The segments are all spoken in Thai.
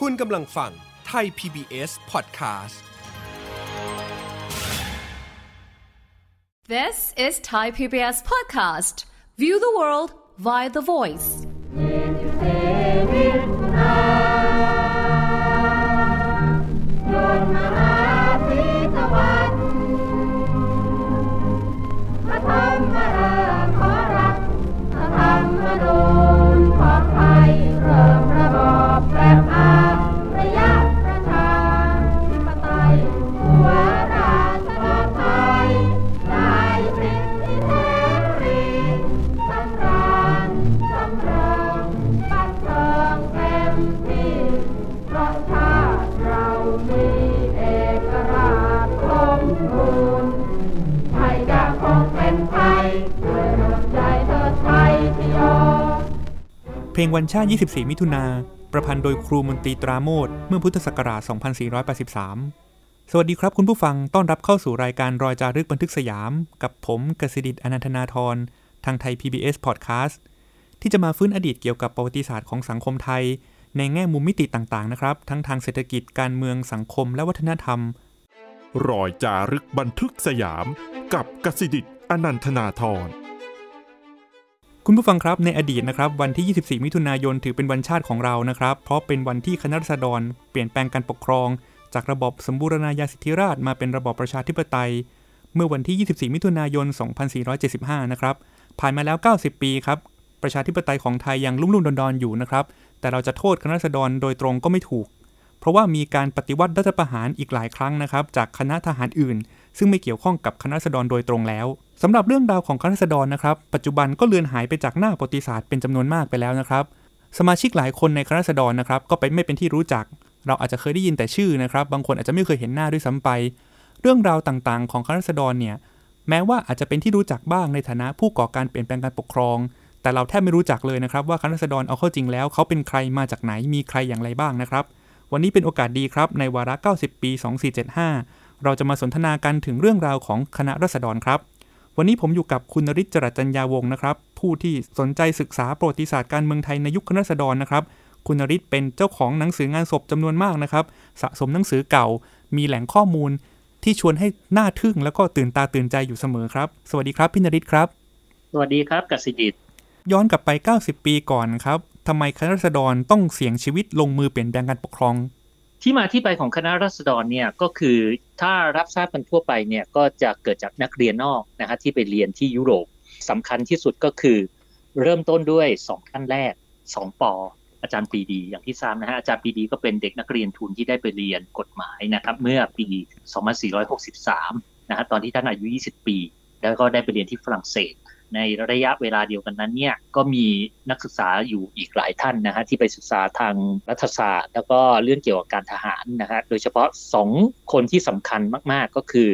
คุณกำลังฟังไทย PBS Podcast This is Thai PBS Podcast. View the world via the voice. เพลงวันชาติ 24 มิถุนา ประพันธ์โดยครูมนตรีตราโมดเมื่อพุทธศักราช 2483 สวัสดีครับคุณผู้ฟัง ต้อนรับเข้าสู่รายการรอยจารึกบันทึกสยาม กับผมกสิดิตอนันทนาทร ทางไทย PBS Podcast ที่จะมาฟื้นอดีตเกี่ยวกับประวัติศาสตร์ของสังคมไทย ในแง่มุมมิติต่างๆ นะครับ ทั้งทางเศรษฐกิจ การเมือง สังคม และวัฒนธรรม รอยจารึกบันทึกสยาม กับกสิดิตอนันทนาทร คุณผู้ฟังครับในอดีตนะครับวันที่ 24 มิถุนายนถือเป็นวันชาติของเรานะครับ เพราะเป็นวันที่คณะรัษฎร เปลี่ยนแปลงการปกครอง จากระบอบสมบูรณาญาสิทธิราชมาเป็นระบอบประชาธิปไตย เมื่อวันที่ 24 มิถุนายน 2475 นะครับ ผ่านมาแล้ว 90 ปีครับ ประชาธิปไตยของไทยยังลุ่มลุ่มดอนๆอยู่นะครับ แต่เราจะโทษคณะรัษฎรโดยตรงก็ไม่ถูก เพราะว่ามีการปฏิวัติรัฐประหารอีกหลายครั้งนะครับ จากคณะทหารอื่น ซึ่งไม่เกี่ยวข้องกับคณะรัษฎรโดยตรงแล้ว สำหรับเรื่องราวของคณะรัษฎรนะครับ ปัจจุบันก็เลือนหายไปจากหน้าประวัติศาสตร์เป็นจำนวนมากไปแล้วนะครับ สมาชิกหลายคนในคณะรัษฎรนะครับก็ไปไม่เป็นที่รู้จัก เราอาจจะเคยได้ยินแต่ชื่อนะครับ บางคนอาจจะไม่เคยเห็นหน้าด้วยซ้ำไป เรื่องราวต่างๆ ของคณะรัษฎรเนี่ย แม้ว่าอาจจะเป็นที่รู้จักบ้างในฐานะผู้ก่อการเปลี่ยนแปลงการปกครอง แต่เราแทบไม่รู้จักเลยนะครับว่าคณะรัษฎรเอาเข้าจริงแล้วเขาเป็นใครมาจากไหนมีใครอย่างไรบ้างนะครับ วันนี้เป็นโอกาสดีครับในวาระ 90 ปี 2475 เราจะมาสนทนากันถึงเรื่องราวของคณะรัษฎรครับ วันนี้ผมอยู่กับคุณนริศจรัสจัญญาวงศ์นะครับ ผู้ที่สนใจศึกษาประวัติศาสตร์การเมืองไทยในยุคคณะรัษฎรนะครับ คุณนริศเป็นเจ้าของหนังสืองานศพจำนวนมากนะครับ สะสมหนังสือเก่า มีแหล่งข้อมูล ที่ชวนให้หน้าทึ่งแล้วก็ตื่นตาตื่นใจอยู่เสมอครับ สวัสดีครับพี่นริศครับ สวัสดีครับกสิดิตย้อนกลับไป 90 ปีก่อนครับทำไมคณะรัษฎรต้องเสี่ยงชีวิตลงมือเปลี่ยนแปลงการปกครอง ที่มาที่ไปของคณะรัษฎรเนี่ยก็คือถ้ารับทราบกันทั่วไปเนี่ยก็จะเกิดจากนักเรียนนอกนะฮะที่ไปเรียนที่ยุโรปสำคัญที่สุดก็คือ เริ่มต้นด้วย2ขั้นแรก2ปออาจารย์ปีดีอย่างที่ทราบนะฮะอาจารย์ปีดีก็เป็นเด็กนักเรียนทุนที่ได้ไปเรียนกฎหมายนะครับเมื่อปี 2463นะฮะตอนที่ท่านอายุ 20 ปี แล้วก็ได้ไปเรียนที่ฝรั่งเศส ในระยะเวลาเดียวกันนั้นเนี่ยก็มีนักศึกษาอยู่อีกหลายท่านนะฮะที่ไปศึกษาทางรัฐศาสตร์ แล้วก็เรื่องเกี่ยวกับการทหารนะฮะโดยเฉพาะ 2 คนที่สำคัญมาก ๆ ก็คือ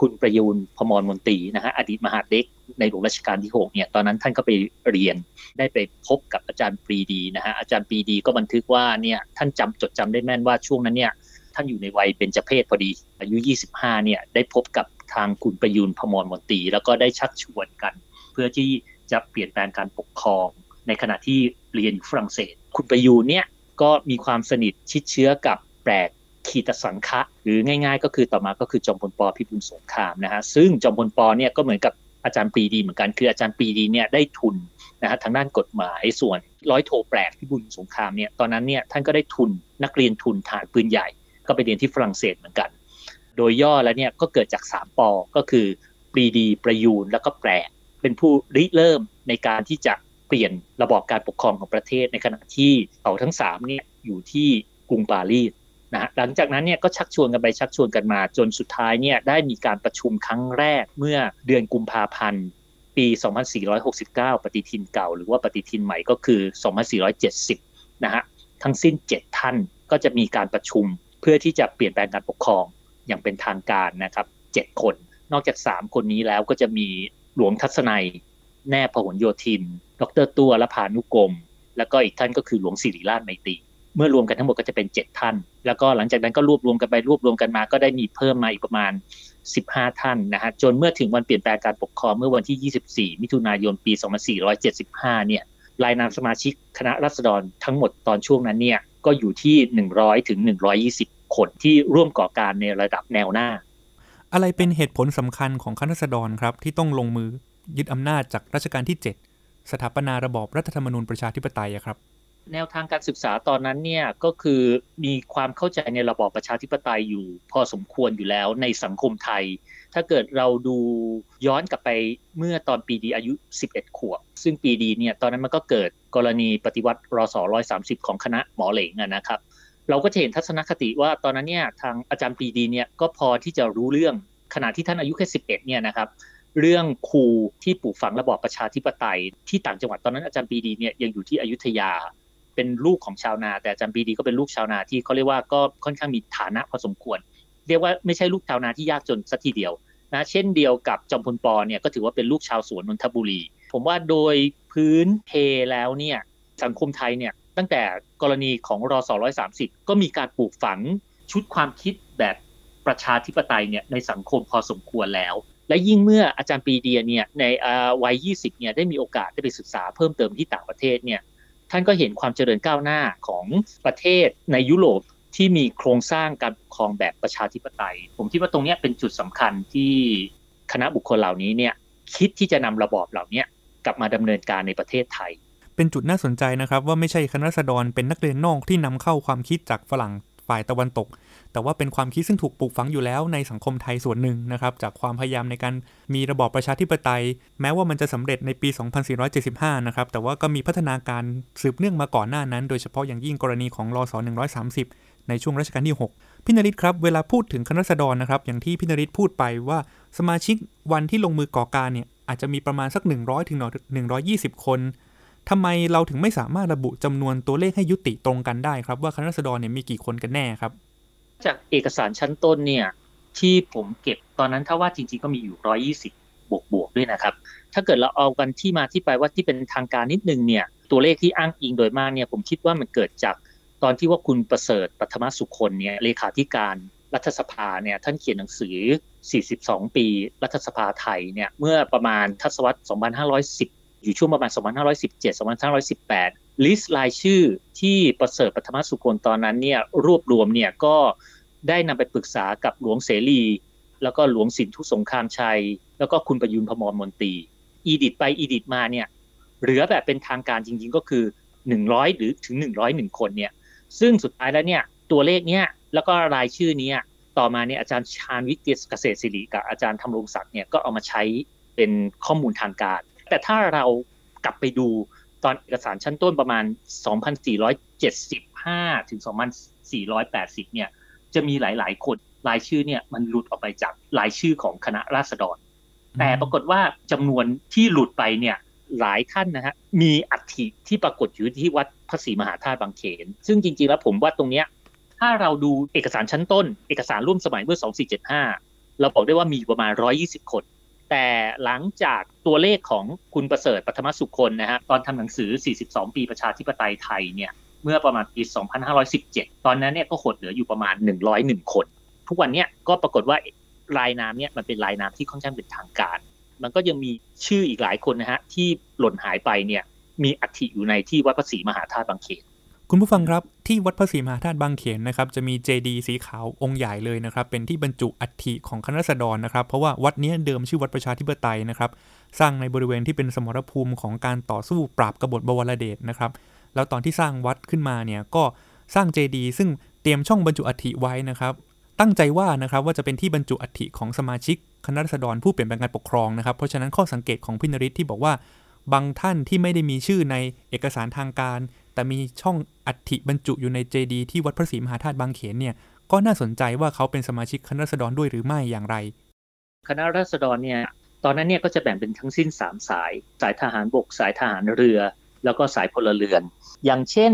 คุณประยูนพมรมนตรีนะฮะอดีตมหาดเล็กในหลวงรัชกาลที่6เนี่ยตอนนั้นท่านก็ไปเรียนได้ไปพบกับอาจารย์ปรีดีนะฮะอาจารย์ปรีดีก็บันทึกว่าเนี่ยท่านจำจดจำได้แม่นว่าช่วงนั้นเนี่ยท่านอยู่ในวัยเบญจเพศพอดี อายุ 25เนี่ยได้พบกับทางคุณประยูนพมรมนตรีแล้วก็ได้ชักชวนกัน เพื่อที่จะเปลี่ยนแปลงการปกครอง ในขณะที่เรียนอยู่ฝรั่งเศส คุณประยูนเนี่ยก็มีความสนิทชิดเชื้อกับแปลกขีตสังคะหรือง่ายๆ ก็คือต่อมาก็คือจอมพลปพิบูลสงครามนะฮะซึ่งจอมพลปเนี่ยก็เหมือนกับอาจารย์ปรีดีเหมือนกันคืออาจารย์ปรีดีเนี่ยได้ทุนนะฮะทางด้านกฎหมายส่วนร้อยโทแปลกพิบูลสงครามเนี่ยตอนนั้นเนี่ยท่านก็ได้ทุนนักเรียนทุนฐานปืนใหญ่ ก็ไปเรียนที่ฝรั่งเศสเหมือนกัน โดยย่อแล้วเนี่ยก็เกิดจาก3ปอก็คือปรีดีประยูนแล้วก็แปลก เป็นผู้ริเริ่มในการที่จะเปลี่ยนระบอบการปกครองของประเทศในขณะที่เขาทั้ง3เนี่ยอยู่ที่กรุงปารีสนะฮะหลังจากนั้นเนี่ยก็ชักชวนกันไปชักชวนกันมา จนสุดท้ายเนี่ยได้มีการประชุมครั้งแรกเมื่อเดือนกุมภาพันธ์ ปี 2469 ปฏิทินเก่า หรือว่าปฏิทินใหม่ก็คือ 2470 นะฮะทั้งสิ้น 7 ท่านก็จะมีการประชุมเพื่อที่จะเปลี่ยนแปลงการปกครองอย่างเป็นทางการนะครับ 7 คน นอกจาก 3 คนนี้แล้วก็จะมี หลวงทัศนัย แน่พหลโยธิน ดรตัวและพานุกรม แล้วก็อีกท่านก็คือหลวงศิริราชไมตรีเมื่อรวมกันทั้งหมดก็จะเป็น 7 ท่าน แล้วก็หลังจากนั้นก็รวบรวมกันไปรวบรวมกันมา ก็ได้มีเพิ่มมาอีกประมาณ 15 ท่านนะฮะจนเมื่อถึงวันเปลี่ยนแปลงการปกครองเมื่อวันที่ 24 มิถุนายนปี 2475 เนี่ยรายนามสมาชิกคณะรัษฎรทั้งหมดตอนช่วงนั้นเนี่ยก็อยู่ที่ 100 ถึง 120 คนที่ร่วมก่อการในระดับแนวหน้า อะไรเป็นเหตุผลสำคัญของคณะรัษฎรครับ ที่ต้องลงมือยึดอำนาจจากรัชกาลที่ 7 สถาปนาระบอบรัฐธรรมนูญประชาธิปไตยครับ แนวทางการศึกษาตอนนั้นเนี่ยก็คือมีความเข้าใจในระบอบประชาธิปไตยอยู่ พอสมควรอยู่แล้วในสังคมไทย ถ้าเกิดเราดูย้อนกลับไปเมื่อตอนปีดีอายุ 11 ขวบ ซึ่งปีดีเนี่ยตอนนั้นมันก็เกิดกรณีปฏิวัติรศ130ของคณะหมอเหลงนะครับ เราก็จะเห็นทัศนคติว่าตอนนั้นเนี่ยทางอาจารย์ปีดีเนี่ยก็พอที่จะรู้เรื่องขณะที่ท่านอายุแค่11เนี่ยนะครับเรื่องครูที่ปลูกฝังระบอบประชาธิปไตย ที่ต่างจังหวัดตอนนั้นอาจารย์ปีดีเนี่ยยังอยู่ที่อยุธยา เป็นลูกของชาวนา แต่อาจารย์ปีดีก็เป็นลูกชาวนาที่เขาเรียกว่าก็ค่อนข้างมีฐานะพอสมควร เรียกว่าไม่ใช่ลูกชาวนาที่ยากจนสักทีเดียวนะเช่นเดียวกับจอมพลปอเนี่ยก็ถือว่าเป็นลูกชาวสวนนนทบุรี ผมว่าโดยพื้นเพแล้วเนี่ยสังคมไทยเนี่ย ตั้งแต่กรณีของรอสร้อยสามสิบก็มีการปลูกฝังชุดความคิดแบบประชาธิปไตยเนี่ยในสังคมพอสมควรแล้ว และยิ่งเมื่ออาจารย์ปีเดียเนี่ยในวัย 20 เนี่ยได้มีโอกาสได้ไปศึกษาเพิ่มเติมที่ต่างประเทศเนี่ยท่านก็เห็นความเจริญก้าวหน้าของประเทศในยุโรปที่มีโครงสร้างการปกครองแบบประชาธิปไตย ผมคิดว่าตรงนี้เป็นจุดสำคัญที่คณะบุคคลเหล่านี้เนี่ยคิดที่จะนำระบอบเหล่านี้กลับมาดำเนินการในประเทศไทย เป็นจุดน่าสนใจนะครับ ว่าไม่ใช่คณะรัษฎรเป็นนักเรียนนอกที่นำเข้าความคิดจากฝรั่งฝ่ายตะวันตก แต่ว่าเป็นความคิดซึ่งถูกปลูกฝังอยู่แล้วในสังคมไทยส่วนหนึ่งนะครับ จากความพยายามในการมีระบอบประชาธิปไตย แม้ว่ามันจะสำเร็จในปี 2475 นะครับ แต่ว่าก็มีพัฒนาการสืบเนื่องมาก่อนหน้านั้น โดยเฉพาะอย่างยิ่งกรณีของรอส130 ในช่วงรัชกาลที่ 6 พี่นริศครับ เวลาพูดถึงคณะรัษฎรนะครับ อย่างที่พี่นริศพูดไปว่า สมาชิกวันที่ลงมือก่อการเนี่ยอาจจะมีประมาณสัก 100ถึง120 คน ทำไมเราถึงไม่สามารถระบุจำนวนตัวเลขให้ยุติตรงกันได้ครับ ว่าคณะรัษฎรเนี่ยมีกี่คนกันแน่ครับ จากเอกสารชั้นต้นเนี่ยที่ผมเก็บตอนนั้นถ้าว่าจริง ๆก็มีอยู่120บวกบวกด้วยนะครับ ถ้าเกิดเราเอากันที่มาที่ไปว่าที่เป็นทางการนิดนึงเนี่ย ตัวเลขที่อ้างอิงโดยมากเนี่ยผมคิดว่ามันเกิดจากตอนที่ว่าคุณประเสริฐปัทมสุคนเนี่ยเลขาธิการรัฐสภาเนี่ยท่านเขียนหนังสือ 42 ปี รัฐสภาไทยเนี่ยเมื่อประมาณทศวรรษ2510 อยู่ช่วงประมาณ 2517 2518 ลิสต์รายชื่อที่ประเสริฐปัทมสุคนตอนนั้นเนี่ยรวบรวมเนี่ยก็ได้นำไปปรึกษากับหลวงเสรี แล้วก็หลวงสินทุสงครามชัย แล้วก็คุณประยุนพมรมนตรี อีดิตไปอีดิตมาเนี่ยเหลือแบบเป็นทางการจริงๆก็คือ 100 หรือถึง 101 คนเนี่ยซึ่งสุดท้ายแล้วเนี่ยตัวเลขเนี้ยแล้วก็รายชื่อนี้ต่อมาเนี่ยอาจารย์ชาญวิทย์เกษตรศิริกับอาจารย์ธรรมรงศักดิ์เนี่ยก็เอามาใช้เป็นข้อมูลทางการ แต่ถ้าเรากลับไปดูตอนเอกสารชั้นต้นประมาณ 2,475 ถึง 2,480 เนี่ย จะมีหลาย ๆ คนรายชื่อเนี่ยมันหลุดออกไปจากรายชื่อของคณะราษฎร แต่ปรากฏว่าจำนวนที่หลุดไปเนี่ยหลายท่านนะฮะมีอัฐิที่ปรากฏอยู่ที่วัดพระศรีมหาธาตุบางเขน ซึ่งจริง ๆ แล้วผมว่าตรงเนี้ยถ้าเราดูเอกสารชั้นต้น เอกสารร่วมสมัยเมื่อ 2475 เราบอกได้ว่ามีประมาณ 120 คน แต่หลังจากตัวเลขของคุณประเสริฐปัทมสุคนนะฮะตอนทำหนังสือ 42 ปีประชาธิปไตยไทยเนี่ยเมื่อประมาณปี 2517 ตอนนั้นเนี่ยก็หดเหลืออยู่ประมาณ 101 คน ทุกวันนี้ก็ปรากฏว่ารายนามเนี่ยมันเป็นรายนามที่ค่อนข้างเป็นทางการ มันก็ยังมีชื่ออีกหลายคนนะฮะที่หล่นหายไปเนี่ยมีอัฐิอยู่ในที่วัดพระศรีมหาธาตุบางเขน คุณผู้ฟังครับที่วัดพระศรีมหาธาตุบางเขนนะครับจะมีเจดีสีขาวองค์ใหญ่เลยนะครับเป็นที่บรรจุอัฐิของคณะรัษฎรนะครับ เพราะว่าวัดนี้เดิมชื่อวัดประชาธิปไตยนะครับ สร้างในบริเวณที่เป็นสมรภูมิของการต่อสู้ปราบกบฏบวรเดชนะครับ แล้วตอนที่สร้างวัดขึ้นมาเนี่ยก็สร้างเจดีซึ่งเตรียมช่องบรรจุอัฐิไว้นะครับ ตั้งใจว่านะครับว่าจะเป็นที่บรรจุอัฐิของสมาชิกคณะรัษฎรผู้เปลี่ยนแปลงการปกครองนะครับเพราะฉะนั้นข้อสังเกตของพินริศที่บอกว่าบางท่านที่ไม่ได้มีชื่อในเอกสารทางการ แต่มีช่องอัฐิบรรจุอยู่ในเจดีที่วัดพระศรีมหาธาตุบางเขนเนี่ยก็น่าสนใจว่าเขาเป็นสมาชิกคณะรัษฎรด้วยหรือไม่อย่างไร คณะรัษฎรเนี่ยตอนนั้นเนี่ยก็จะแบ่งเป็นทั้งสิ้น 3 สาย สายทหารบก สายทหารเรือ แล้วก็สายพลเรือน อย่างเช่น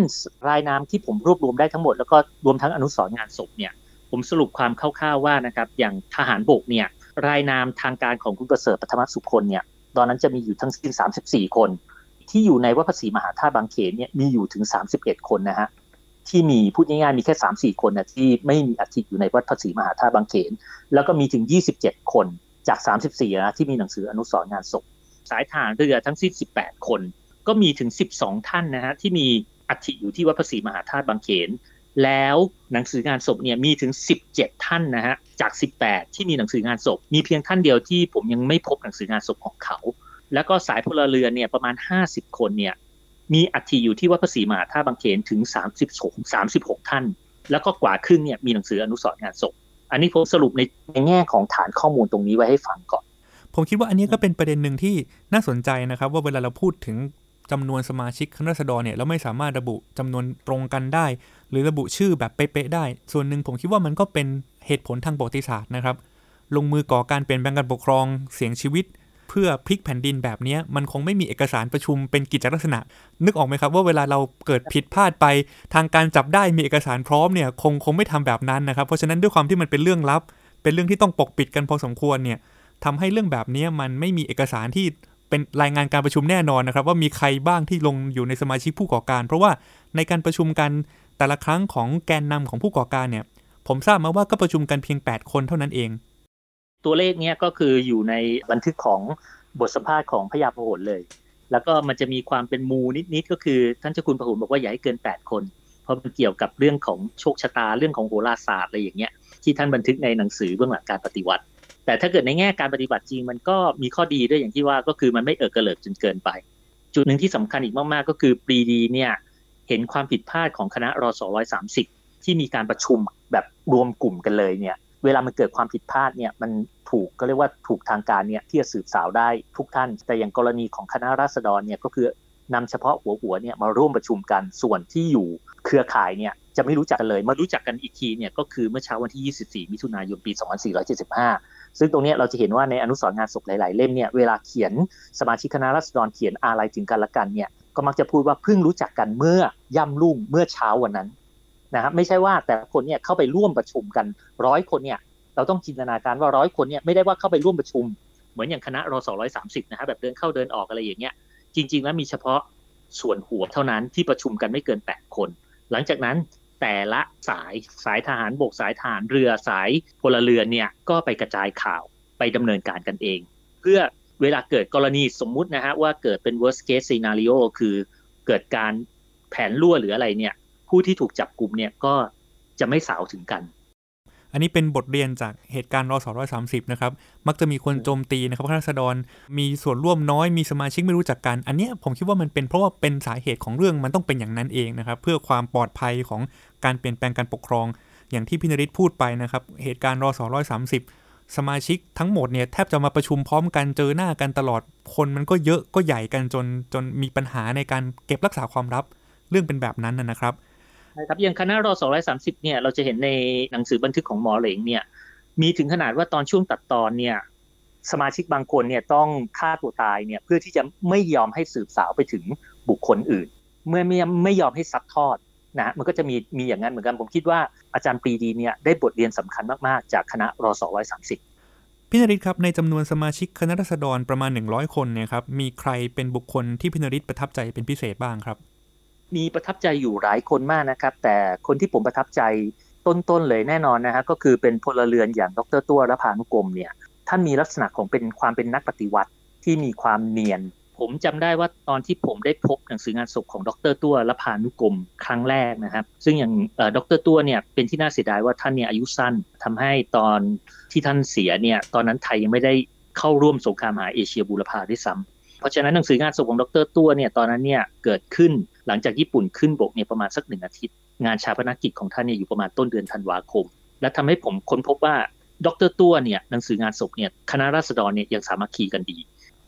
รายนามที่ผมรวบรวมได้ทั้งหมดแล้วก็รวมทั้งอนุสรงานศพเนี่ยผมสรุปความคร่าวๆว่านะครับอย่างทหารบกเนี่ยรายนามทางการของคุณประเสริฐปฐมสุคนเนี่ยตอนนั้นจะมีอยู่ทั้งสิ้น 34 คน ที่อยู่ในวัดพระศรีมหาธาตุบางเขนเนี่ยมีอยู่ถึง 31 คนนะฮะที่มีพูดง่ายๆมีแค่3-4คนนะที่ไม่มีอัฐิอยู่ในวัดพระศรีมหาธาตุบางเขน แล้วก็มีถึง 27 คนจาก 34นะที่มีหนังสืออนุสรณ์งานศพสายทารเรือทั้งสิ้น18 คน ก็มีถึง 12 ท่านนะฮะที่มีออัฐิอยู่ที่วัดพระศรีมหาธาตุบางเขน แล้วหนังสืองานศพเนี่ยมีถึง 17 ท่านนะฮะจาก 18 ที่มีหนังสืองานศพ มีเพียงท่านเดียวที่ผมยังไม่พบหนังสืองานศพของเขา แล้วก็สายพลเรือนเนี่ยประมาณ 50 คนเนี่ยมีอัฐิอยู่ที่วัดพระศรีมหาธาตุบางเขนถึง 36 36 ท่าน แล้วก็กว่าครึ่งเนี่ยมีหนังสืออนุสรณ์งานศพ อันนี้ผมสรุปในในแง่ของฐานข้อมูลตรงนี้ไว้ให้ฟังก่อน ผมคิดว่าอันนี้ก็เป็นประเด็นหนึ่งที่น่าสนใจนะครับ ว่าเวลาเราพูดถึงจำนวนสมาชิกคณะรัษฎรเนี่ยเราไม่สามารถระบุจำนวนตรงกันได้ หรือระบุชื่อแบบเป๊ะๆได้ ส่วนหนึ่งผมคิดว่ามันก็เป็นเหตุผลทางประวัติศาสตร์นะครับ ลงมือก่อการเปลี่ยนแปลงการปกครองเสียงชีวิต เพื่อพลิกแผ่นดินแบบนี้มันคงไม่มีเอกสารประชุมเป็นกิจลักษณะ นึกออกไหมครับว่าเวลาเราเกิดผิดพลาดไป ทางการจับได้มีเอกสารพร้อมเนี่ยคงคงไม่ทำแบบนั้นนะครับ เพราะฉะนั้นด้วยความที่มันเป็นเรื่องลับ เป็นเรื่องที่ต้องปกปิดกันพอสมควรเนี่ยทำให้เรื่องแบบนี้มันไม่มีเอกสารที่เป็นรายงานการประชุมแน่นอนนะครับ ว่ามีใครบ้างที่ลงอยู่ในสมาชิกผู้ก่อการ เพราะว่าในการประชุมกันแต่ละครั้งของแกนนำของผู้ก่อการเนี่ยผมทราบมาว่าก็ประชุมกันเพียง 8 คนเท่านั้นเอง ตัวเลขเนี้ยก็คืออยู่ในบันทึกของบทสัมภาษณ์ของพยาพหลเลย แล้วก็มันจะมีความเป็นมูนิดๆก็คือท่านเจ้าคุณพหลบอกว่าอย่าให้เกิน 8 คน เพราะมันเกี่ยวกับเรื่องของโชคชะตาเรื่องของโหราศาสตร์อะไรอย่างเงี้ยที่ท่านบันทึกในหนังสือเบื้องหลังการปฏิวัติ แต่ถ้าเกิดในแง่การปฏิบัติจริงมันก็มีข้อดีด้วยอย่างที่ว่าก็คือมันไม่เอิกระเลิกจนเกินไป จุดหนึ่งที่สำคัญอีกมาก ๆ ก็คือปรีดีเนี่ยเห็นความผิดพลาดของคณะรอส130ที่มีการประชุมแบบรวมกลุ่มกันเลยเนี่ย เวลามันเกิดความผิดพลาดเนี่ยมันถูกก็เรียกว่าถูกทางการเนี่ยที่จะสืบสาวได้ทุกท่าน แต่อย่างกรณีของคณะราษฎรเนี่ยก็คือนำเฉพาะหัวหัวเนี่ยมาร่วมประชุมกันส่วนที่อยู่เครือข่ายเนี่ยจะไม่รู้จักกันเลย มารู้จักกันอีกทีเนี่ยก็คือเมื่อเช้าวันที่ 24 มิถุนายนปี 2475 ซึ่งตรงนี้เราจะเห็นว่าในอนุสรณ์งานศพหลาย ๆ เล่มเนี่ยเวลาเขียนสมาชิกคณะราษฎรเขียนอะไรถึงกันละกันเนี่ยก็มักจะพูดว่าเพิ่งรู้จักกันเมื่อย่ำรุ่งเมื่อเช้าวันนั้น นะครับไม่ใช่ว่าแต่ละคนเนี่ยเข้าไปร่วมประชุมกันร้อยคนเนี่ยเราต้องจินตนาการว่าร้อยคนเนี่ยไม่ได้ว่าเข้าไปร่วมประชุม เหมือนอย่างคณะรอสร้อยสามสิบนะครับแบบเดินเข้าเดินออกอะไรอย่างเงี้ยจริง ๆ แล้วมีเฉพาะส่วนหัวเท่านั้นที่ประชุมกันไม่เกิน 8 คน หลังจากนั้นแต่ละสายสายทหารบกสายทหารเรือสายพลเรือนเนี่ยก็ไปกระจายข่าวไปดำเนินการกันเอง เพื่อเวลาเกิดกรณีสมมุตินะฮะว่าเกิดเป็น worst case scenario คือเกิดการแผนรั่วหรืออะไรเนี่ย ผู้ที่ถูกจับกลุ่มเนี่ยก็จะไม่สาวถึงกัน อันนี้เป็นบทเรียนจากเหตุการณ์รอสอร้อยสามสิบนะครับ มักจะมีคนโจมตีนะครับข้าราษฎรมีส่วนร่วมน้อยมีสมาชิกไม่รู้จักกัน อันนี้ผมคิดว่ามันเป็นเพราะว่าเป็นสาเหตุของเรื่องมันต้องเป็นอย่างนั้นเองนะครับ เพื่อความปลอดภัยของการเปลี่ยนแปลงการปกครอง อย่างที่พินริศพูดไปนะครับ เหตุการณ์รอสอร้อยสามสิบสมาชิกทั้งหมดเนี่ยแทบจะมาประชุมพร้อมกันเจอหน้ากันตลอดคนมันก็เยอะก็ใหญ่กันจนจนมีปัญหาในการเก็บรักษาความลับ เรื่องเป็นแบบนั้นนะครับ ใช่ครับอย่างคณะรอ230เนี่ยเราจะเห็นในหนังสือบันทึกของหมอเหลงเนี่ยมีถึงขนาดว่าตอนช่วงตัดตอนเนี่ยสมาชิกบางคนเนี่ยต้องฆ่าตัวตายเนี่ยเพื่อที่จะไม่ยอมให้สืบสาวไปถึงบุคคลอื่น เมื่อไม่ไม่ยอมให้ซัดทอดนะมันก็จะมีมีอย่างนั้นเหมือนกันผมคิดว่าอาจารย์ปรีดีเนี่ยได้บทเรียนสำคัญมากๆ จากคณะรอ230พินริศครับในจำนวนสมาชิกคณะรัษฎรประมาณ 100 คนเนี่ยครับมีใครเป็นบุคคลที่พินริศประทับใจเป็นพิเศษบ้างครับ มีประทับใจอยู่หลายคนมากนะครับ แต่คนที่ผมประทับใจต้นๆเลยแน่นอนนะฮะก็คือเป็นพลเรือนอย่างดรตัวรพานุกรมเนี่ยท่านมีลักษณะของเป็นความเป็นนักปฏิวัติที่มีความเนียน ผมจำได้ว่าตอนที่ผมได้พบหนังสืองานศพของดรตัวรพานุกรมครั้งแรกนะครับ ซึ่งอย่างดรตัวเนี่ยเป็นที่น่าเสียดายว่าท่านเนี่ยอายุสั้นทำให้ตอนที่ท่านเสียเนี่ยตอนนั้นไทยยังไม่ได้เข้าร่วมสงครามมหาเอเชียบูรพาด้วยซ้ำเพราะฉะนั้นหนังสืองานศพของดรตัวเนี่ยตอนนั้นเนี่ยเกิดขึ้น หลังจากญี่ปุ่นขึ้นบกเนี่ยประมาณสักหนึ่งอาทิตย์ งานชาปนกิจของท่านเนี่ยอยู่ประมาณต้นเดือนธันวาคม และทำให้ผมค้นพบว่าดรตัวเนี่ยหนังสืองานศพเนี่ยคณะราษฎรเนี่ยยังสามัคคีกันดี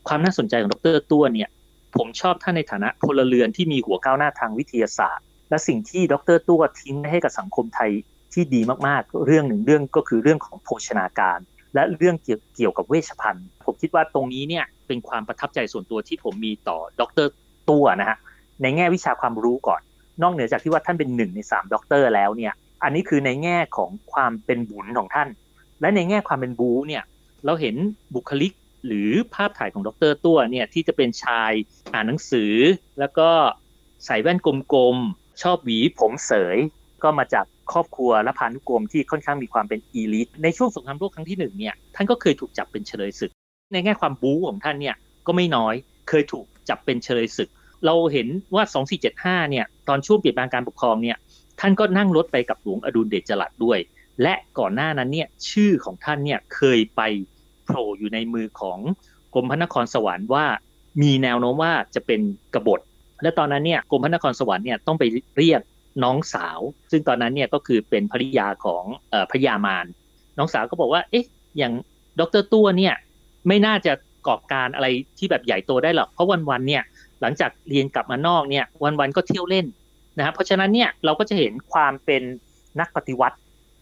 ความน่าสนใจของดรตัวเนี่ยผมชอบท่านในฐานะพลเรือนที่มีหัวก้าวหน้าทางวิทยาศาสตร์ และสิ่งที่ดรตัวทิ้งให้กับสังคมไทยที่ดีมากๆ เรื่องหนึ่งเรื่องก็คือเรื่องของโภชนาการ และเรื่องเกี่ยวเกี่ยวกับเวชภัณฑ์ ผมคิดว่าตรงนี้เนี่ยเป็นความประทับใจส่วนตัวที่ผมมีต่อดรตัวนะฮะ ในแง่วิชาความรู้ก่อน นอกเหนือจากที่ว่าท่านเป็นหนึ่งในสามด็อกเตอร์แล้วเนี่ย อันนี้คือในแง่ของความเป็นบุญของท่าน และในแง่ความเป็นบูเนี่ย เราเห็นบุคลิกหรือภาพถ่ายของดรตัวเนี่ยที่จะเป็นชายอ่านหนังสือ แล้วก็ใส่แว่นกลมๆ ชอบหวีผมเสย ก็มาจากครอบครัวและพานุกรมที่ค่อนข้างมีความเป็นอีลิทในช่วงสงครามโลกครั้งที่หนึ่งเนี่ยท่านก็เคยถูกจับเป็นเฉลยศึก ในแง่ความบู๊ของท่านเนี่ยก็ไม่น้อยเคยถูกจับเป็นเฉลยศึก เราเห็นว่า 2475 เนี่ย ตอนช่วงเปลี่ยนแปลงการปกครองเนี่ย ท่านก็นั่งรถไปกับหลวงอดุลเดชจรัสด้วย และก่อนหน้านั้นเนี่ย ชื่อของท่านเนี่ยเคยไปโผล่อยู่ในมือของกรมพระนครสวรรค์ว่า มีแนวโน้มว่าจะเป็นกบฏ และตอนนั้นเนี่ยกรมพระนครสวรรค์เนี่ยต้องไปเรียกน้องสาว ซึ่งตอนนั้นเนี่ยก็คือเป็นภริยาของออพระยามาร น้องสาวก็บอกว่า เอ๊ะ อย่างดรตัวเนี่ยไม่น่าจะกอบการอะไรที่แบบใหญ่โตได้หรอก เพราะวันๆเนี่ย หลังจากเรียนกลับมานอกเนี่ยวันๆก็เที่ยวเล่นนะเพราะฉะนั้นเนี่ยเราก็จะเห็นความเป็นนักปฏิวัติ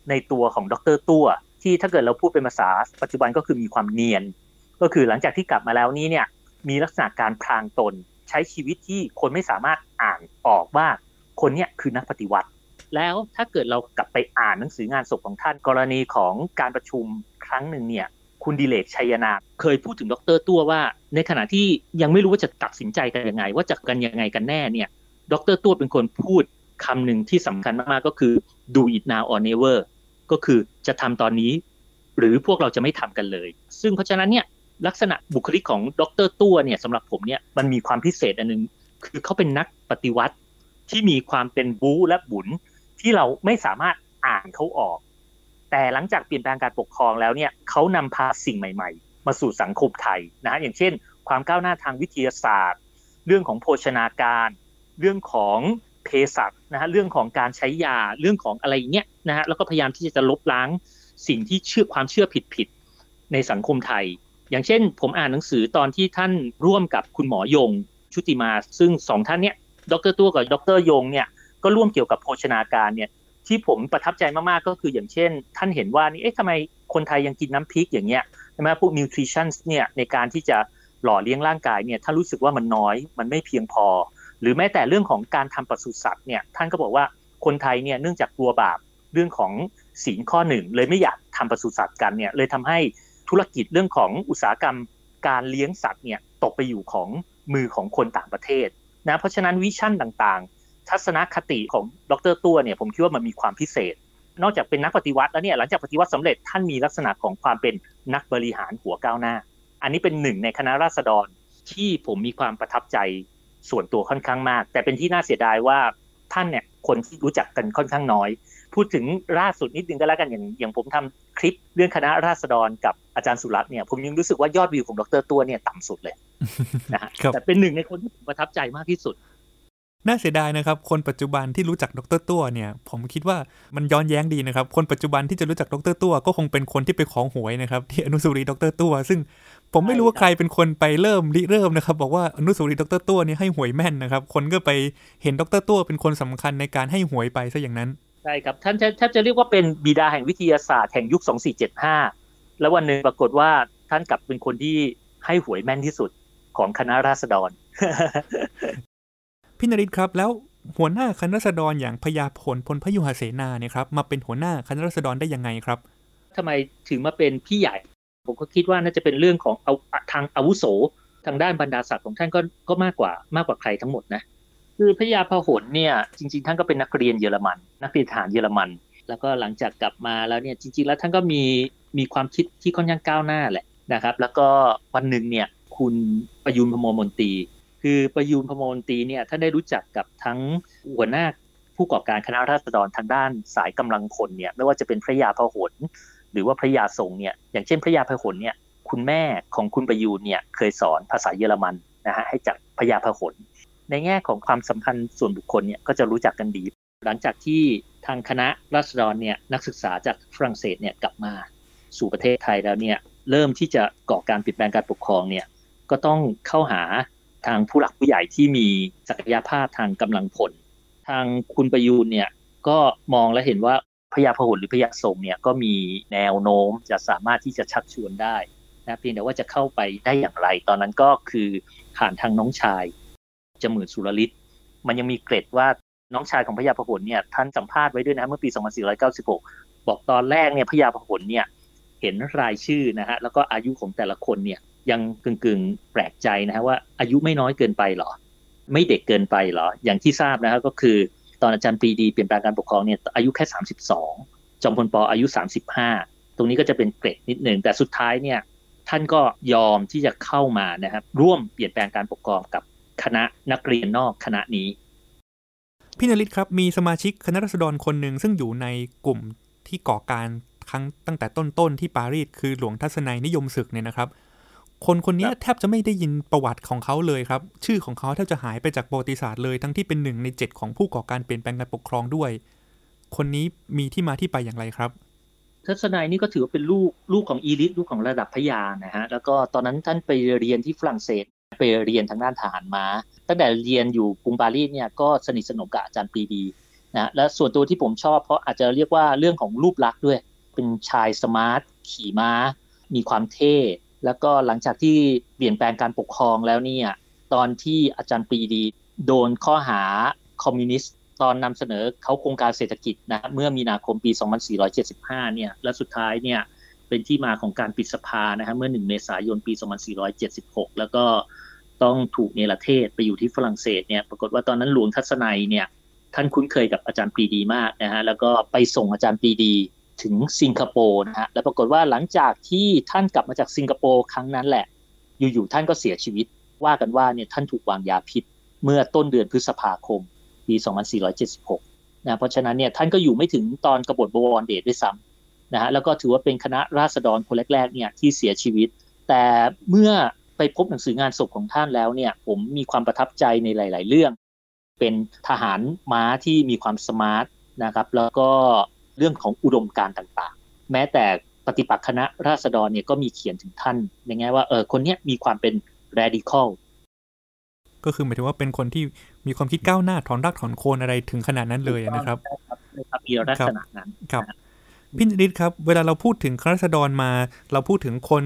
ในตัวของดรตัวที่ถ้าเกิดเราพูดเป็นภาษาปัจจุบันก็คือมีความเนียน ก็คือหลังจากที่กลับมาแล้วนี้เนี่ยมีลักษณะการพรางตนใช้ชีวิตที่คนไม่สามารถอ่านออกว่าคนเนี้ยคือนักปฏิวัติ แล้วถ้าเกิดเรากลับไปอ่านหนังสืองานศพของท่านกรณีของการประชุมครั้งหนึ่งเนี่ย คุณดิเลกชัยนาเคยพูดถึงดรตัวว่า ในขณะที่ยังไม่รู้ว่าจะตัดสินใจกันยังไง ว่าจะกันยังไงกันแน่เนี่ยดรตัวเป็นคนพูดคำหนึ่งที่สำคัญมากๆก็คือ do it now or never ก็คือจะทำตอนนี้ หรือพวกเราจะไม่ทำกันเลย ซึ่งเพราะฉะนั้นเนี่ยลักษณะบุคลิกของดรตัวเนี่ยสำหรับผมเนี่ยมันมีความพิเศษอันนึง คือเขาเป็นนักปฏิวัติที่มีความเป็นบู๊และบุญที่เราไม่สามารถอ่านเขาออก แต่หลังจากเปลี่ยนแปลงการปกครองแล้วเนี่ยเขานำพาสิ่งใหม่ ๆ มาสู่สังคมไทยนะฮะอย่างเช่น ความก้าวหน้าทางวิทยาศาสตร์ เรื่องของโภชนาการ เรื่องของเภสัชนะฮะเรื่องของการใช้ยาเรื่องของอะไรเงี้ยนะฮะแล้วก็พยายามที่จะลบล้างสิ่งที่เชื่อความเชื่อผิดๆในสังคมไทย อย่างเช่น ผมอ่านหนังสือตอนที่ท่านร่วมกับคุณหมอยง ชุติมาซึ่งสองท่านเนี้ยดรตัวกับดรยงเนี่ยก็ร่วมเกี่ยวกับโภชนาการเนี่ย ที่ผมประทับใจมากๆก็คืออย่างเช่น ท่านเห็นว่านี่เอ๊ะทำไมคนไทยยังกินน้ำพริกอย่างเงี้ยใช่ไหมพวกนิวทริชั่นเนี่ยในการที่จะหล่อเลี้ยงร่างกายเนี่ยท่านรู้สึกว่ามันน้อยมันไม่เพียงพอ หรือแม้แต่เรื่องของการทำปศุสัตว์เนี่ยท่านก็บอกว่าคนไทยเนี่ยเนื่องจากกลัวบาปเรื่องของศีลข้อหนึ่งเลยไม่อยากทำปศุสัตว์กันเนี่ยเลยทำให้ธุรกิจเรื่องของอุตสาหกรรมการเลี้ยงสัตว์เนี่ยตกไปอยู่ของมือของคนต่างประเทศนะเพราะฉะนั้นวิชั่นต่าง ทัศนคติของดรตัวเนี่ยผมคิดว่ามันมีความพิเศษ นอกจากเป็นนักปฏิวัติแล้วเนี่ยหลังจากปฏิวัติสำเร็จท่านมีลักษณะของความเป็นนักบริหารหัวก้าวหน้า อันนี้เป็นหนึ่งในคณะราษฎรที่ผมมีความประทับใจส่วนตัวค่อนข้างมาก แต่เป็นที่น่าเสียดายว่าท่านเนี่ยคนที่รู้จักกันค่อนข้างน้อย พูดถึงล่าสุดนิดนึงก็แล้วกันอย่างอย่างผมทำคลิปเรื่องคณะราษฎรกับอาจารย์สุรัตน์เนี่ยผมยังรู้สึกว่ายอดวิวของดรตัวเนี่ยต่ำสุดเลยนะฮะแต่เป็นหนึ่งในคนที่ผมประทับใจมากที่สุด น่าเสียดายนะครับ คนปัจจุบันที่รู้จักดร.ตั้วเนี่ย ผมคิดว่ามันย้อนแย้งดีนะครับ คนปัจจุบันที่จะรู้จักดร.ตั้วก็คงเป็นคนที่ไปขอหวยนะครับ ที่อนุสาวรีย์ดร.ตั้ว ซึ่งผมไม่รู้ว่าใครเป็นคนไปเริ่มริเริ่มนะครับ บอกว่าอนุสาวรีย์ดร.ตั้วเนี่ยให้หวยแม่นนะครับ คนก็ไปเห็นดร.ตั้วเป็นคนสำคัญในการให้หวยไปซะอย่างนั้นใช่ครับท่านแทบจะเรียกว่าเป็นบิดาแห่งวิทยาศาสตร์แห่งยุค 2475 แล้ววันหนึ่งปรากฏว่าท่านกลับเป็นคนที่ให้หวยแม่นที่สุดของคณะราษฎร พี่นริศครับแล้วหัวหน้าคณะราษฎรอย่างพญาพลพลพยุหเสนาเนี่ยครับมาเป็นหัวหน้าคณะราษฎรได้ยังไงครับทำไมถึงมาเป็นพี่ใหญ่ ผมก็คิดว่าน่าจะเป็นเรื่องของเอาทางอาวุโส ทางด้านบรรดาศักดิ์ของท่านก็ก็มากกว่ามากกว่าใครทั้งหมดนะคือพญาพหลเนี่ยจริง ๆ ท่านก็เป็นนักเรียนเยอรมัน นักเรียนทหารเยอรมัน แล้วก็หลังจากกลับมาแล้วเนี่ยจริง ๆ แล้วท่านก็มีมีความคิดที่ค่อนข้างก้าวหน้าแหละนะครับ แล้วก็วันหนึ่งเนี่ยคุณประยุนพมมนตรี คือประยุนพมรมนตรีเนี่ยท่านได้รู้จักกับทั้งหัวหน้าผู้ก่อการคณะราษฎรทางด้านสายกำลังคนเนี่ยไม่ว่าจะเป็นพระยาพหลหรือว่าพระยาทรงเนี่ยอย่างเช่นพระยาพหลเนี่ยคุณแม่ของคุณประยูนเนี่ยเคยสอนภาษาเยอรมันนะฮะให้จากพระยาพหลในแง่ของความสัมพันธ์ส่วนบุคคลเนี่ยก็จะรู้จักกันดี หลังจากที่ทางคณะราษฎรเนี่ยนักศึกษาจากฝรั่งเศสเนี่ยกลับมาสู่ประเทศไทยแล้วเนี่ยเริ่มที่จะก่อการเปลี่ยนแปลงการปกครองเนี่ยก็ต้องเข้าหา ทางผู้หลักผู้ใหญ่ที่มีศักยภาพทางกำลังผล ทางคุณประยูนเนี่ยก็มองและเห็นว่าพญาพหลหรือพญาทรงเนี่ยก็มีแนวโน้มจะสามารถที่จะชักชวนได้นะเพียงแต่ว่าจะเข้าไปได้อย่างไร ตอนนั้นก็คือผ่านทางน้องชายจมื่นสุรลิศมันยังมีเกร็ดว่าน้องชายของพญาพหลเนี่ยท่านสัมภาษณ์ไว้ด้วยนะเมื่อปี 2496 บอกตอนแรกเนี่ยพญาพหลเนี่ยเห็นรายชื่อนะฮะแล้วก็อายุของแต่ละคนเนี่ย ยังกึ่งกึ่งแปลกใจนะฮะว่าอายุไม่น้อยเกินไปหรอ ไม่เด็กเกินไปหรอ อย่างที่ทราบนะฮะก็คือตอนอาจารย์ปรีดีเปลี่ยนแปลงการปกครองเนี่ยอายุแค่ 32 จอมพลปออายุ 35 ตรงนี้ก็จะเป็นเกรดนิดหนึ่งแต่สุดท้ายเนี่ยท่านก็ยอมที่จะเข้ามานะครับร่วมเปลี่ยนแปลงการปกครองกับคณะนักเรียนนอกคณะนี้ พี่นริศครับมีสมาชิกคณะรัษฎรคนหนึ่งซึ่งอยู่ในกลุ่มที่ก่อการครั้งตั้งแต่ต้นๆที่ปารีสคือหลวงทัศนัยนิยมศึกเนี่ยนะครับ คนคนนี้แทบจะไม่ได้ยินประวัติของเขาเลยครับ ชื่อของเขาแทบจะหายไปจากประวัติศาสตร์เลย ทั้งที่เป็นหนึ่งในเจ็ดของผู้ก่อการเปลี่ยนแปลงการปกครองด้วย คนนี้มีที่มาที่ไปอย่างไรครับทัศนัยนี่ก็ถือว่าเป็นลูกลูกของ elite ลูกของระดับพระยานะฮะแล้วก็ตอนนั้นท่านไปเรียนที่ฝรั่งเศสไปเรียนทางด้านทหารม้าตั้งแต่เรียนอยู่กรุงปารีสเนี่ยก็สนิทสนมกับอาจารย์ปรีดีนะและส่วนตัวที่ผมชอบเพราะอาจจะเรียกว่าเรื่องของรูปลักษณ์ด้วย เป็นชาย smart ขี่ม้า มีความเท่ แล้วก็หลังจากที่เปลี่ยนแปลงการปกครองแล้วเนี่ยตอนที่อาจารย์ปรีดี โดนข้อหาคอมมิวนิสต์ตอนนำเสนอเขาโครงการเศรษฐกิจนะเมื่อมีนาคมปี 2475 เนี่ยและสุดท้ายเนี่ยเป็นที่มาของการปิดสภานะฮะเมื่อ 1 เมษายนปี 2476 แล้วก็ต้องถูกเนรเทศไปอยู่ที่ฝรั่งเศสเนี่ยปรากฏว่าตอนนั้นหลวงทัศนัยเนี่ยท่านคุ้นเคยกับอาจารย์ปรีดีมากนะฮะแล้วก็ไปส่งอาจารย์ปรีดี ถึงสิงคโปร์นะฮะแล้วปรากฏว่าหลังจากที่ท่านกลับมาจากสิงคโปร์ครั้งนั้นแหละ อยู่ๆท่านก็เสียชีวิต ว่ากันว่าเนี่ยท่านถูกวางยาพิษ เมื่อต้นเดือนพฤษภาคม ปี 2476นะเพราะฉะนั้นเนี่ยท่านก็อยู่ไม่ถึงตอนกบฏบวรเดชด้วยซ้ำนะฮะแล้วก็ถือว่าเป็นคณะราษฎรคนแรกๆเนี่ยที่เสียชีวิต แต่เมื่อไปพบหนังสืองานศพของท่านแล้วเนี่ยผมมีความประทับใจในหลาย ๆ เรื่อง เป็นทหารม้าที่มีความสมาร์ทนะครับแล้วก็ เรื่องของอุดมการต่างๆ แม้แต่ปฏิปักษ์คณะราษฎรเนี่ยก็มีเขียนถึงท่านในแง่ว่าเออคนเนี้ยมีความเป็น radical ก็คือหมายถึงว่าเป็นคนที่มีความคิดก้าวหน้าถอนรากถอนโคนอะไรถึงขนาดนั้นเลยนะครับครับมีลักษณะนั้นครับพี่นิดครับ เวลาเราพูดถึงคณะรัษฎรมา เราพูดถึงคน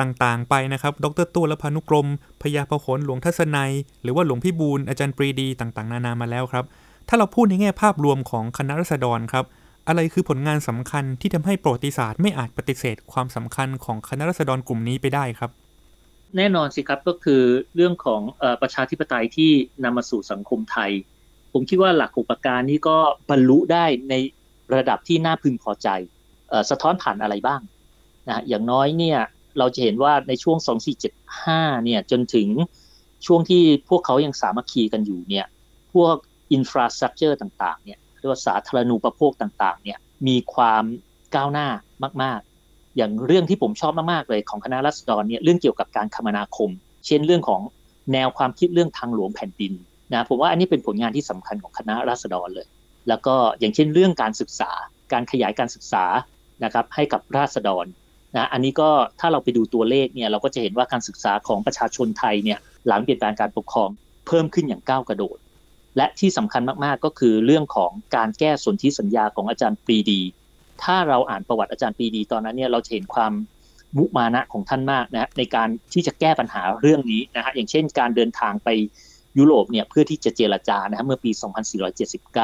ต่างๆ ไปนะครับ ดรตัวและพานุกรม พยาพหลหลวงทัศนัย หรือว่าหลวงพี่บูลอาจารย์ปรีดีต่างๆ นานามาแล้วครับ ถ้าเราพูดในแง่ภาพรวมของคณะรัษฎรครับ อะไรคือผลงานสำคัญที่ทำให้ประวัติศาสตร์ไม่อาจปฏิเสธความสำคัญของคณะรัษฎรกลุ่มนี้ไปได้ครับ แน่นอนสิครับก็คือเรื่องของอประชาธิปไตยที่นำมาสู่สังคมไทย ผมคิดว่าหลักหกประการนี้ก็บรรลุได้ในระดับที่น่าพึงพอใจสะท้อนผ่านอะไรบ้างนะอย่างน้อยเนี่ยเราจะเห็นว่าในช่วง 2475 เนี่ยจนถึงช่วงที่พวกเขายังสามัคคีกันอยู่เนี่ยพวก infrastructure ต่างๆเนี่ย เรียกว่าสาธารณูปโภคต่างๆเนี่ยมีความก้าวหน้ามาก ๆ อย่างเรื่องที่ผมชอบมากๆเลยของคณะรัษฎรเนี่ยเรื่องเกี่ยวกับการคมนาคม เช่นเรื่องของแนวความคิดเรื่องทางหลวงแผ่นดินนะผมว่าอันนี้เป็นผลงานที่สำคัญของคณะรัษฎรเลย แล้วก็อย่างเช่นเรื่องการศึกษา การขยายการศึกษานะครับให้กับราษฎรนะอันนี้ก็ถ้าเราไปดูตัวเลขเนี่ยเราก็จะเห็นว่าการศึกษาของประชาชนไทยเนี่ยหลังเปลี่ยนแปลงการปกครองเพิ่มขึ้นอย่างก้าวกระโดด และที่สำคัญมากๆก็คือเรื่องของการแก้สนธิสัญญาของอาจารย์ปรีดี ถ้าเราอ่านประวัติอาจารย์ปรีดี ตอนนั้นเนี่ยเราจะเห็นความมุมานะของท่านมากนะในการที่จะแก้ปัญหาเรื่องนี้นะฮะอย่างเช่นการเดินทางไปยุโรปเนี่ยเพื่อที่จะเจรจานะฮะเมื่อปี 2479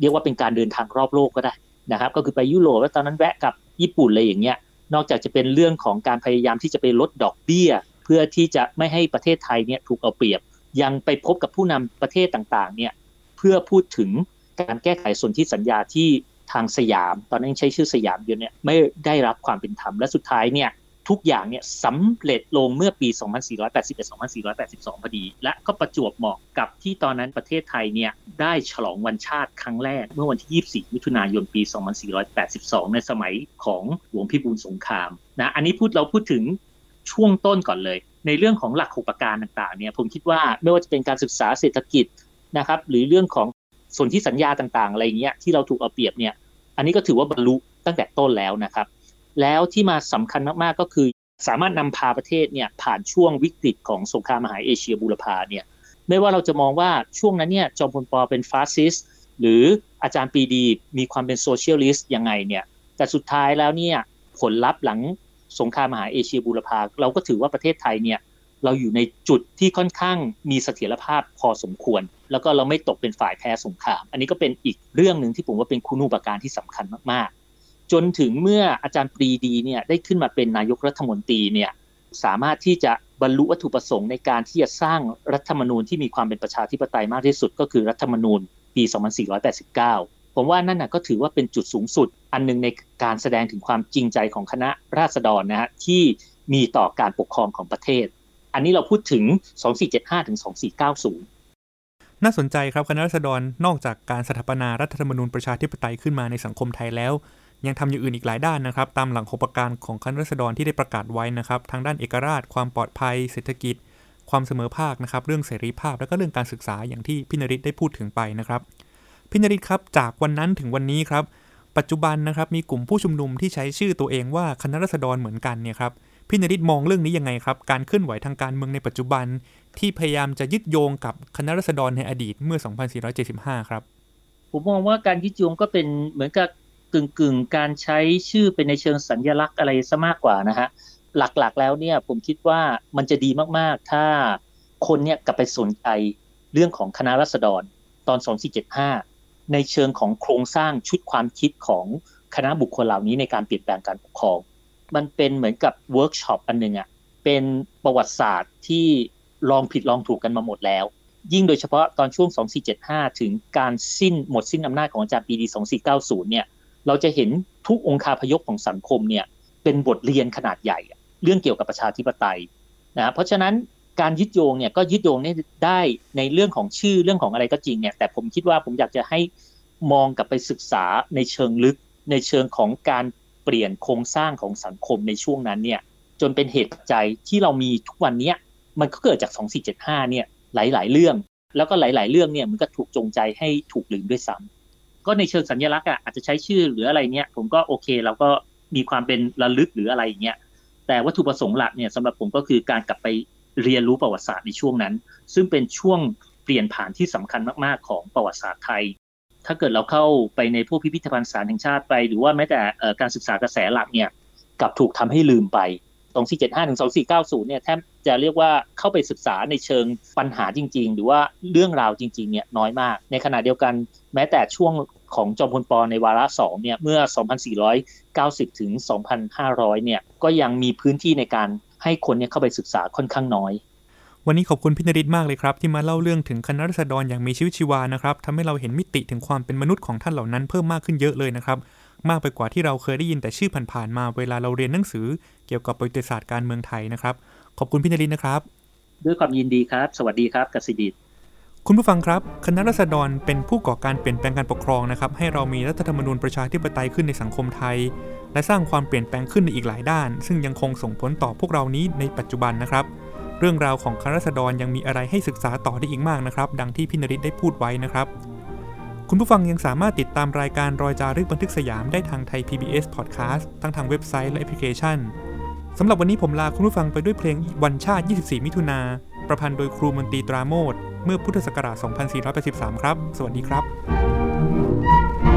เรียกว่าเป็นการเดินทางรอบโลกก็ได้นะครับก็คือไปยุโรปแล้วตอนนั้นแวะกับญี่ปุ่นเลยอย่างเงี้ยนอกจากจะเป็นเรื่องของการพยายามที่จะไปลดดอกเบี้ย เพื่อที่จะไม่ให้ประเทศไทยเนี่ยถูกเอาเปรียบ ยังไปพบกับผู้นำประเทศต่างๆเนี่ยเพื่อพูดถึงการแก้ไขส่วนที่สัญญาที่ทางสยาม ตอนนั้นใช้ชื่อสยามอยู่เนี่ยไม่ได้รับความเป็นธรรมและสุดท้ายเนี่ยทุกอย่างเนี่ยสำเร็จลงเมื่อปี 2481-2482 พอดี และก็ประจวบเหมาะกับที่ตอนนั้นประเทศไทยเนี่ยได้ฉลองวันชาติครั้งแรก เมื่อวันที่ 24 มิถุนายนปี 2482 ในสมัยของหลวงพิบูลสงครามนะอันนี้พูดเราพูดถึงช่วงต้นก่อนเลยในเรื่องของหลักหกประการต่างๆเนี่ยผมคิดว่าไม่ว่าจะเป็นการศึกษาเศรษฐกิจนะครับหรือเรื่องของส่วนที่สัญญาต่างๆ อะไรเงี้ยที่เราถูกเอาเปรียบเนี่ยอันนี้ก็ถือว่าบรรลุตั้งแต่ต้นแล้วนะครับ แล้วที่มาสำคัญมากๆก็คือสามารถนำพาประเทศเนี่ยผ่านช่วงวิกฤตของสงครามมหาเอเชียบูรพาเนี่ยไม่ว่าเราจะมองว่าช่วงนั้นเนี่ยจอมพลป.เป็นฟาสซิสต์หรืออาจารย์ปรีดีมีความเป็น socialist ยังไงเนี่ยแต่สุดท้ายแล้วเนี่ยผลลัพธ์หลัง สงครามมหาเอเชียบูรพาเราก็ถือว่าประเทศไทยเนี่ยเราอยู่ในจุดที่ค่อนข้างมีเสถียรภาพพอสมควร แล้วก็เราไม่ตกเป็นฝ่ายแพ้สงคราม อันนี้ก็เป็นอีกเรื่องหนึ่งที่ผมว่าเป็นคุณูปการที่สำคัญมากๆ จนถึงเมื่ออาจารย์ปรีดีเนี่ยได้ขึ้นมาเป็นนายกรัฐมนตรีเนี่ยสามารถที่จะบรรลุวัตถุประสงค์ในการที่จะสร้างรัฐธรรมนูญที่มีความเป็นประชาธิปไตยมากที่สุด ก็คือรัฐธรรมนูญปี 2489 ผมว่านั่นนะก็ถือว่าเป็นจุดสูงสุด อันนึงในการแสดงถึงความจริงใจของคณะราษฎรนะฮะที่มีต่อการปกครองของประเทศ อันนี้เราพูดถึง 2475ถึง2490 น่าสนใจครับคณะรัษฎรนอกจากการสถาปนารัฐธรรมนูญประชาธิปไตยขึ้นมาในสังคมไทยแล้ว ยังทำอย่างอื่นอีกหลายด้านนะครับ ตามหลังโครงการของคณะรัษฎรที่ได้ประกาศไว้นะครับ ทางด้านเอกราช ความปลอดภัย เศรษฐกิจ ความเสมอภาคนะครับ เรื่องเสรีภาพ และก็เรื่องการศึกษาอย่างที่พินริตได้พูดถึงไปนะครับ พินริตครับจากวันนั้นถึงวันนี้ครับ ปัจจุบันนะครับมีกลุ่มผู้ชุมนุมที่ใช้ชื่อตัวเองว่าคณะรัษฎรเหมือนกันเนี่ยครับพี่นริศมองเรื่องนี้ยังไงครับ การเคลื่อนไหวทางการเมืองในปัจจุบัน ที่พยายามจะยึดโยงกับคณะรัษฎรในอดีตเมื่อ 2475 ครับ ผมมองว่าการยึดโยงก็เป็นเหมือนกับกึ่งกึ่งการใช้ชื่อเป็นในเชิงสัญญลักษณ์อะไรซะมากกว่านะฮะหลักๆแล้วเนี่ยผมคิดว่ามันจะดีมากๆ ถ้าคนเนี่ยกลับไปสนใจเรื่องของคณะราษฎรตอน 2475 ในเชิงของโครงสร้างชุดความคิดของคณะบุคคลเหล่านี้ในการเปลี่ยนแปลงการปกครอง มันเป็นเหมือนกับเวิร์กช็อปอันหนึ่งอะเป็นประวัติศาสตร์ที่ลองผิดลองถูกกันมาหมดแล้ว ยิ่งโดยเฉพาะตอนช่วง 2475 ถึงการสิ้นหมดสิ้นอำนาจของอาจารย์ปรีดี 2490 เนี่ยเราจะเห็นทุกองคาพยพของสังคมเนี่ยเป็นบทเรียนขนาดใหญ่ เรื่องเกี่ยวกับประชาธิปไตยนะเพราะฉะนั้น การยึดโยงเนี่ยก็ยึดโยงได้ในเรื่องของชื่อเรื่องของอะไรก็จริงเนี่ยแต่ผมคิดว่าผมอยากจะให้มองกลับไปศึกษาในเชิงลึก ในเชิงของการเปลี่ยนโครงสร้างของสังคมในช่วงนั้นเนี่ยจนเป็นเหตุปัจจัยที่เรามีทุกวันนี้มันก็เกิดจาก 2475เนี่ยหลาย ๆ เรื่อง แล้วก็หลาย ๆ เรื่องเนี่ยมันก็ถูกจงใจให้ถูกลืมด้วยซ้ำก็ในเชิงสัญลักษณ์อะอาจจะใช้ชื่อหรืออะไรเนี่ยผมก็โอเคเราก็มีความเป็นระลึกหรืออะไรอย่างเงี้ยแต่วัตถุประสงค์หลักเนี่ยสำหรับผมก็คือการกลับไป เรียนรู้ประวัติศาสตร์ในช่วงนั้น ซึ่งเป็นช่วงเปลี่ยนผ่านที่สำคัญมากๆ ของประวัติศาสตร์ไทย ถ้าเกิดเราเข้าไปในพวกพิพิธภัณฑ์สารแห่งชาติไป หรือว่าแม้แต่การศึกษากระแสหลักเนี่ยกับถูกทำให้ลืมไป2475ถึง2490เนี่ยแทบจะเรียกว่าเข้าไปศึกษาในเชิงปัญหาจริง ๆ หรือว่าเรื่องราวจริงๆเนี่ยน้อยมาก ในขณะเดียวกันแม้แต่ช่วงของจอมพลปอในวาระสองเนี่ยเมื่อ 2490 ถึง 2500 เนี่ยก็ยังมีพื้นที่ในการ ให้คนเนี่ยเข้าไปศึกษาค่อนข้างน้อย วันนี้ขอบคุณพี่นริศมากเลยครับ ที่มาเล่าเรื่องถึงคณะรัษฎรอย่างมีชีวิตชีวานะครับทำให้เราเห็นมิติถึงความเป็นมนุษย์ของท่านเหล่านั้นเพิ่มมากขึ้นเยอะเลยนะครับมากไปกว่าที่เราเคยได้ยินแต่ชื่อผ่านๆมาเวลาเราเรียนหนังสือ เกี่ยวกับประวัติศาสตร์การเมืองไทยนะครับ ขอบคุณพี่นริศนะครับ ด้วยความยินดีครับ สวัสดีครับกสิดิตคุณผู้ฟังครับ คณะรัษฎรเป็นผู้ก่อการเปลี่ยนแปลงการปกครองนะครับ ให้เรามีรัฐธรรมนูญประชาธิปไตยขึ้นในสังคมไทย และสร้างความเปลี่ยนแปลงขึ้นในอีกหลายด้าน ซึ่งยังคงส่งผลต่อพวกเรานี้ในปัจจุบันนะครับ เรื่องราวของคณะรัษฎรยังมีอะไรให้ศึกษาต่อได้อีกมากนะครับ ดังที่พินริตได้พูดไว้นะครับ คุณผู้ฟังยังสามารถติดตามรายการรอยจารึกบันทึกสยามได้ทางไทย PBS Podcast ทั้งทางเว็บไซต์และแอปพลิเคชันสำหรับวันนี้ผมลาคุณผู้ฟังไปด้วยเพลงวันชาติ 24 มิถุนาประพันธ์โดยครูมนตรีตราโมดเมื่อพุทธศักราช 2483 ครับ สวัสดีครับ